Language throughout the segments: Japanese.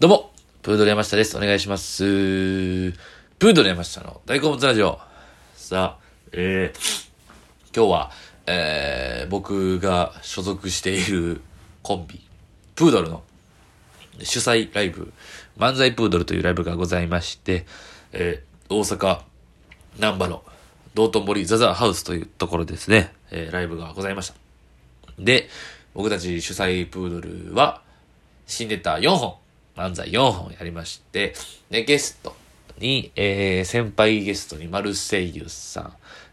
どうも、プードル山下です。お願いします。プードル山下の大好物ラジオ。さあ、えー、今日は、えー、僕が所属しているコンビ、プードルの主催ライブ、漫才プードルというライブがございまして、えー、大阪、南波の道頓堀ザザハウスというところですね、えー、ライブがございました。で、僕たち主催プードルは、新ネタ4本、漫才4本やりまして、で、ゲストに、えー、先輩ゲストにマルセイユさん、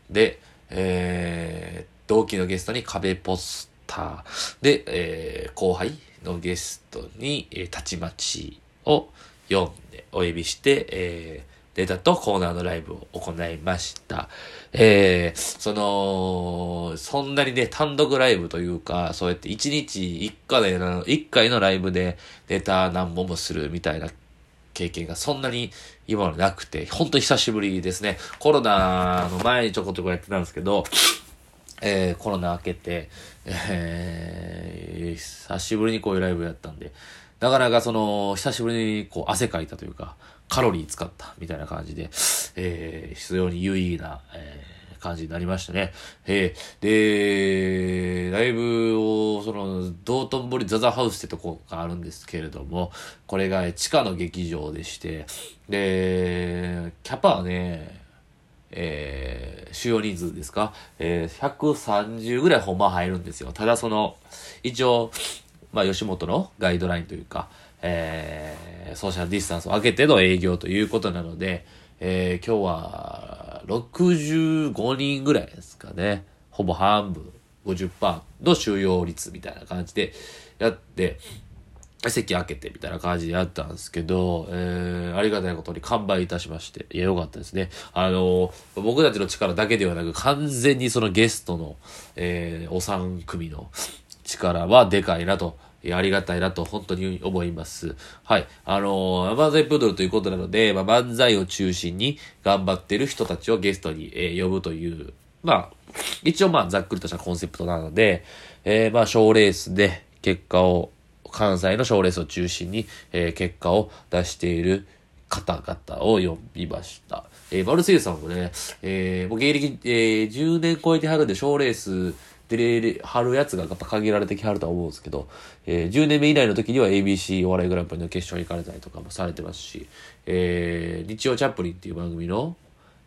で、えー、同期のゲストに壁ポスター、で、えー、後輩のゲストに、えー、たちまちを読んでお呼びして、えー、ネタとコーナーのライブを行いました。えー、その、そんなにね、単独ライブというか、そうやって1日1回で、1回のライブでネタ何本もするみたいな経験がそんなに今までなくて、本当に久しぶりですね。コロナの前にちょこちょこやってたんですけど、えー、コロナ明けて、えー、久しぶりにこういうライブやったんで、なかなかその、久しぶりにこう汗かいたというか、カロリー使ったみたいな感じで、えー、非常に有意義な、えー、感じになりましたね。えー、で、ライブを、その、道頓堀ザザハウスってとこがあるんですけれども、これが地下の劇場でして、で、キャパはね、えー、収容人数ですか？えー、130ぐらいほんま入るんですよ。ただその、一応、まあ、吉本のガイドラインというか、えー、ソーシャルディスタンスを空けての営業ということなので、えー、今日は65人ぐらいですかね。ほぼ半分、50%の収容率みたいな感じでやって、席開けてみたいな感じでやったんですけど、えー、ありがたいことに完売いたしまして、いや、よかったですね。あのー、僕たちの力だけではなく、完全にそのゲストの、えー、お三組の力はでかいなと、ありがたいなと本当に思います。はい。あのー、漫才プードルということなので、まあ、漫才を中心に頑張ってる人たちをゲストに、えー、呼ぶという、まあ、一応まあ、ざっくりとしたコンセプトなので、えー、まあ、賞レースで結果を、関西の賞レースを中心に、えー、結果を出している方々を呼びました。えー、マルセイユさんもね、えー、もう芸歴、えー、10年超えてはるんで賞レース出れはるやつがやっぱ限られてきはるとは思うんですけど、えー、10年目以内の時には ABC お笑いグランプリの決勝に行かれたりとかもされてますし、えー、日曜チャップリンっていう番組の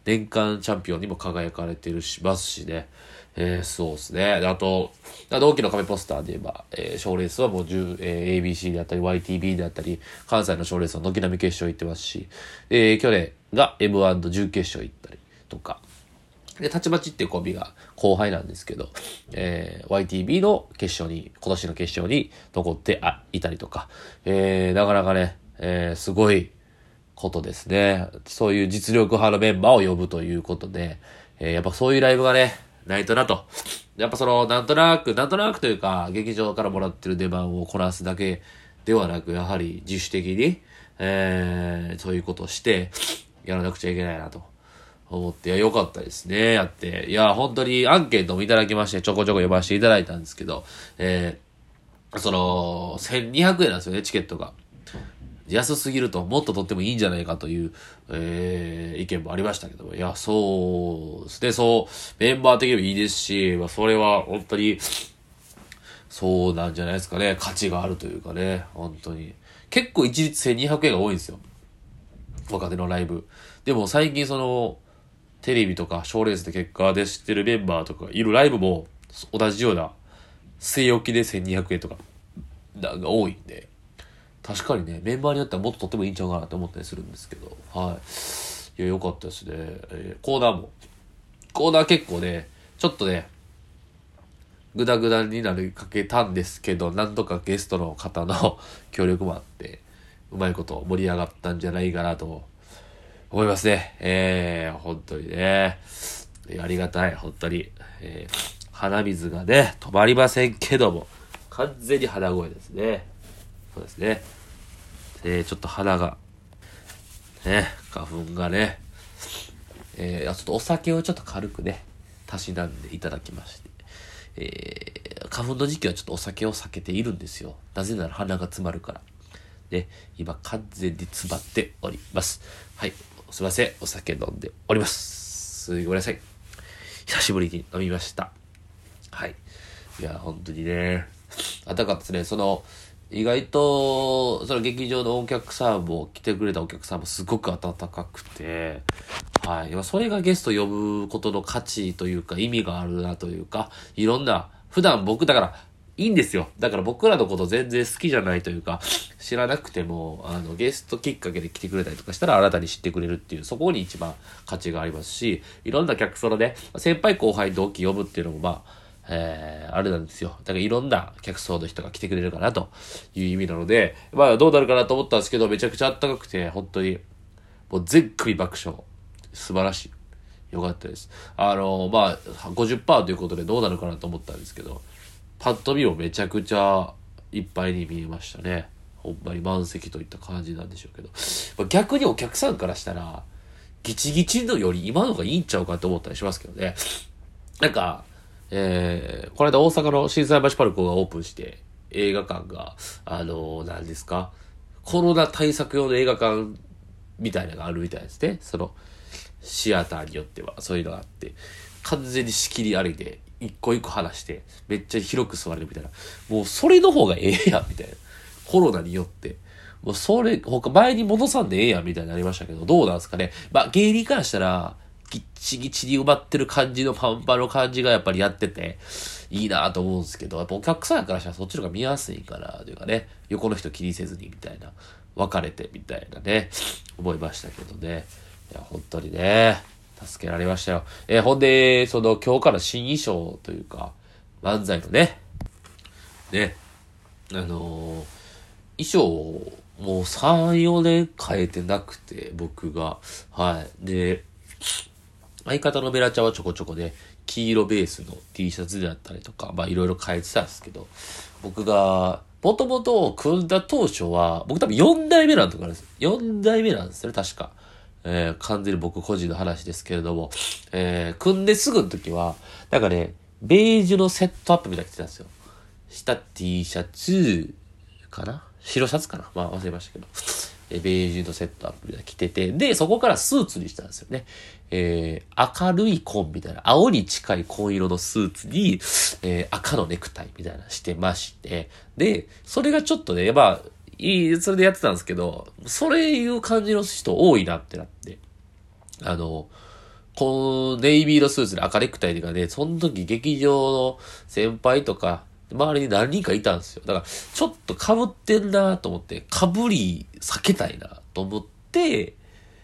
年間チャンピオンにも輝かれてるしますしね。えー、そうですね。あと、同期の壁ポスターで言えば、えー、賞レースはもう10、えー、ABC であったり、YTB であったり、関西の賞レースは軒並み決勝行ってますし、えー、去年が M1 の準決勝行ったりとか、で、たちまちっていうコンビが後輩なんですけど、えー、YTB の決勝に、今年の決勝に残ってあいたりとか、えー、なかなかね、えー、すごいことですね。そういう実力派のメンバーを呼ぶということで、えー、やっぱそういうライブがね、ないとなと。やっぱその、なんとなく、なんとなくというか、劇場からもらってる出番をこなすだけではなく、やはり自主的に、えー、そういうことをして、やらなくちゃいけないなと思って、いや、よかったですね、やって。いや、本当にアンケートもいただきまして、ちょこちょこ読ませていただいたんですけど、えー、その、1200円なんですよね、チケットが。安すぎるともっと取ってもいいんじゃないかという、えー、意見もありましたけども、いや、そうですね、そう、メンバー的にもいいですし、まあ、それは本当に、そうなんじゃないですかね、価値があるというかね、本当に。結構一律1200円が多いんですよ。若手のライブ。でも最近その、テレビとか賞レースで結果で知ってるメンバーとかいるライブも同じような、据え置きで1200円とか、が多いんで、確かにね、メンバーによってはもっととってもいいんちゃうかなって思ったりするんですけど、はい。いや、良かったですね。えー、コーナーも。コーナー結構ね、ちょっとね、グダグダになりかけたんですけど、なんとかゲストの方の 協力もあって、うまいこと盛り上がったんじゃないかなと思いますね。えー、本当にね。ありがたい、本当に。えー、鼻水がね、止まりませんけども、完全に鼻声ですね。そうですね。えー、ちょっと鼻が、ね、花粉がね、えー、ちょっとお酒をちょっと軽くね、たしなんでいただきまして、えー、花粉の時期はちょっとお酒を避けているんですよ。なぜなら鼻が詰まるから。ね、今完全に詰まっております。はい。すいません。お酒飲んでおります。すごめんなさい。久しぶりに飲みました。はい。いや、本当にね、あたかったですね。その、意外と、その劇場のお客さんも、来てくれたお客さんもすごく温かくて、はい。それがゲスト呼ぶことの価値というか、意味があるなというか、いろんな、普段僕、だから、いいんですよ。だから僕らのこと全然好きじゃないというか、知らなくても、あの、ゲストきっかけで来てくれたりとかしたら新たに知ってくれるっていう、そこに一番価値がありますし、いろんな客層のね、先輩後輩同期呼ぶっていうのもまあ、えー、あれなんですよ。だからいろんな客層の人が来てくれるかなという意味なので、まあどうなるかなと思ったんですけど、めちゃくちゃあったかくて、本当に、もう全組爆笑。素晴らしい。よかったです。あの、まあ、50%ということでどうなるかなと思ったんですけど、パッと見もめちゃくちゃいっぱいに見えましたね。ほんまに満席といった感じなんでしょうけど。まあ、逆にお客さんからしたら、ギチギチのより今のがいいんちゃうかと思ったりしますけどね。なんか、えー、この間大阪の震災橋パルコがオープンして、映画館が、あのー、何ですか、コロナ対策用の映画館みたいなのがあるみたいですね。その、シアターによっては、そういうのがあって、完全に仕切りありで、一個一個話して、めっちゃ広く座れるみたいな。もうそれの方がええやん、みたいな。コロナによって。もうそれ、他前に戻さんでええやん、みたいになりましたけど、どうなんですかね。まあ、芸人からしたら、ぎっちぎちに埋まってる感じのパンパンの感じがやっぱりやってて、いいなと思うんですけど、やっぱお客さんからしたらそっちの方が見やすいかな、というかね、横の人気にせずにみたいな、別れてみたいなね、思いましたけどね。いや、本当にね。助けられましたよ。えー、ほんで、その今日から新衣装というか、漫才のね、ね、あのー、衣装をもう3、4年変えてなくて、僕が。はい。で、相方のベラちゃんはちょこちょこね、黄色ベースの T シャツであったりとか、まあいろいろ変えてたんですけど、僕が、もともと組んだ当初は、僕多分4代目なんとかなんです。4代目なんですよね、確か。えー、完全に僕個人の話ですけれども、えー、組んですぐの時は、なんかね、ベージュのセットアップみたいな着てたんですよ。下 T シャツかな？白シャツかな？まあ忘れましたけど。えベージュのセットアップみたいな着てて、で、そこからスーツにしたんですよね。えー、明るい紺みたいな、青に近い紺色のスーツに、えー、赤のネクタイみたいなしてまして、で、それがちょっとね、まあ、いい、それでやってたんですけど、それいう感じの人多いなってなって。あの、このネイビーのスーツで赤ネクタイがね、その時劇場の先輩とか、周りに何人かいたんですよ。だから、ちょっと被ってんなと思って、被り避けたいなと思って、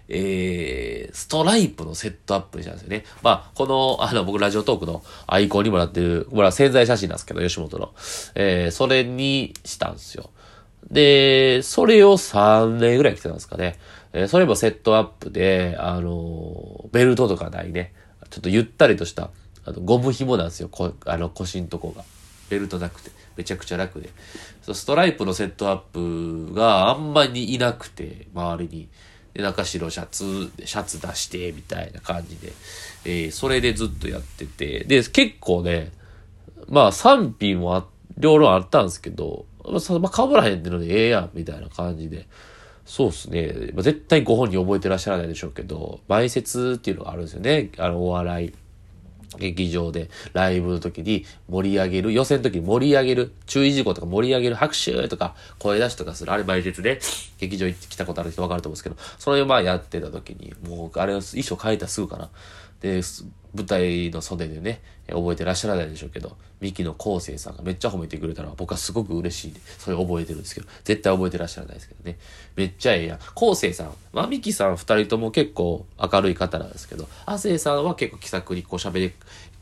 えー、ストライプのセットアップにしたんですよね。まあ、この、あの、僕ラジオトークのアイコンにもなってる、これは宣材写真なんですけど、吉本の。えー、それにしたんですよ。で、それを3年ぐらい着てたんですかね。え、それもセットアップで、あの、ベルトとかないね。ちょっとゆったりとした、あの、ゴム紐なんですよ。こ、あの、腰んとこが。ベルトなくて。めちゃくちゃ楽で。ストライプのセットアップがあんまりいなくて、周りに。で、中白シャツ、シャツ出して、みたいな感じで。えー、それでずっとやってて。で、結構ね、まあ賛否もあ、両論あったんですけど、まあ、まあ、被らへんってのでええやん、みたいな感じで。そうっすね。まあ、絶対ご本人覚えてらっしゃらないでしょうけど、前説っていうのがあるんですよね。あの、お笑い。劇場でライブの時に盛り上げる、予選の時に盛り上げる、注意事項とか盛り上げる、拍手とか声出しとかする、あれ前説で劇場行ってきたことある人わかると思うんですけど、それをまあやってた時に、もうあれを衣装変えたすぐかな。で、舞台の袖でね、覚えてらっしゃらないでしょうけど、ミキの昴生さんがめっちゃ褒めてくれたのは僕はすごく嬉しいんで、それ覚えてるんですけど、絶対覚えてらっしゃらないですけどね。めっちゃええやん。昴生さん、まあミキさん二人とも結構明るい方なんですけど、亜生さんは結構気さくにこう喋り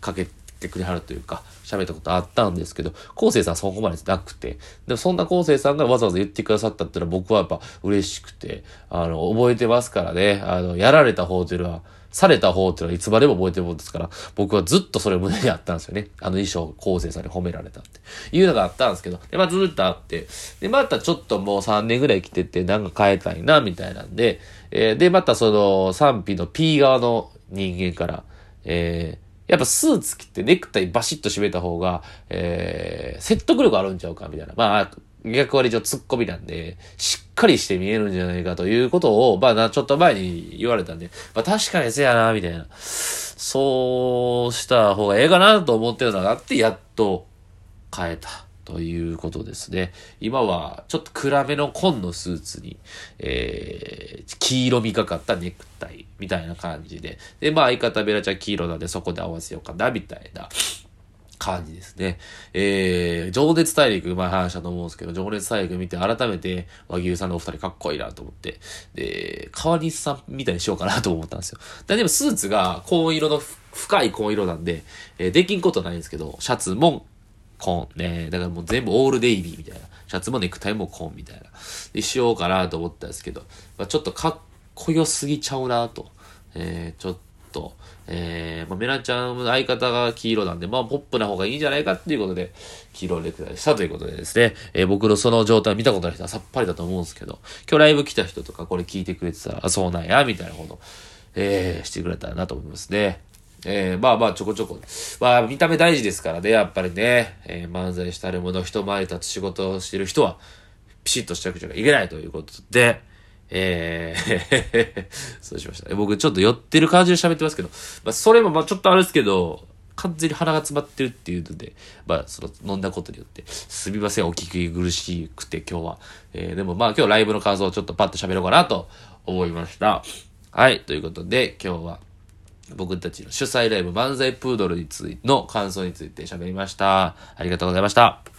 かけてくれはるというか、喋ったことあったんですけど、昴生さんそこまでなくて、でもそんな昴生さんがわざわざ言ってくださったっていうのは僕はやっぱ嬉しくて、あの、覚えてますからね、あの、やられた方というのは、された方っていうのはいつまでも覚えてるもんですから、僕はずっとそれ胸にあったんですよね。あの衣装、昴生さんに褒められたっていうのがあったんですけど、で、まあずっとあって、で、またちょっともう3年ぐらい来てて、なんか変えたいな、みたいなんで、えー、で、またその賛否の P 側の人間から、えー、やっぱスーツ着てネクタイバシッと締めた方が、えー、説得力あるんちゃうかみたいな。まあ、逆割り上ツッコミなんで、しっかりして見えるんじゃないかということを、まあ、ちょっと前に言われたんで、まあ確かにせやな、みたいな。そうした方がええかなと思ってるのがあって、やっと変えた。ということですね。今は、ちょっと暗めの紺のスーツに、えー、黄色みがかったネクタイみたいな感じで。で、まあ相方ベラちゃん黄色なんでそこで合わせようかな、みたいな感じですね。えー、情熱大陸、まあ話したと思うんですけど、情熱大陸見て改めて和牛さんのお二人かっこいいなと思って、で、川西さんみたいにしようかなと思ったんですよ。でもスーツが紺色の深い紺色なんで、えー、できんことないんですけど、シャツも紺ね。だからもう全部オールデイビーみたいな。シャツもネクタイも紺みたいな。で、しようかなと思ったんですけど、まあ、ちょっとかっこよすぎちゃうなと。えー、ちょっと、えー、まあ、メラちゃんの、相方が黄色なんで、まあ、ポップな方がいいんじゃないかっていうことで、黄色ネクタイしたということでですね、えー、僕のその状態見たことない人はさっぱりだと思うんですけど、今日ライブ来た人とかこれ聞いてくれてたら、あ、そうなんや、みたいなこと、えー、してくれたらなと思いますね。えー、まあまあちょこちょこ。まあ見た目大事ですからね、やっぱりね。えー、漫才したるもの、人前に立つ仕事をしてる人は、ピシッとした口がいけないということで、えー そうしました。僕ちょっと寄ってる感じで喋ってますけど、まあそれもまあちょっとあるんですけど、完全に鼻が詰まってるっていうので、まあその飲んだことによって、すみません、お聞き苦しくて今日は。えー、でもまあ今日ライブの感想をちょっとパッと喋ろうかなと思いました。はい、ということで今日は、僕たちの主催ライブ万歳プードルについての感想について喋りました。ありがとうございました。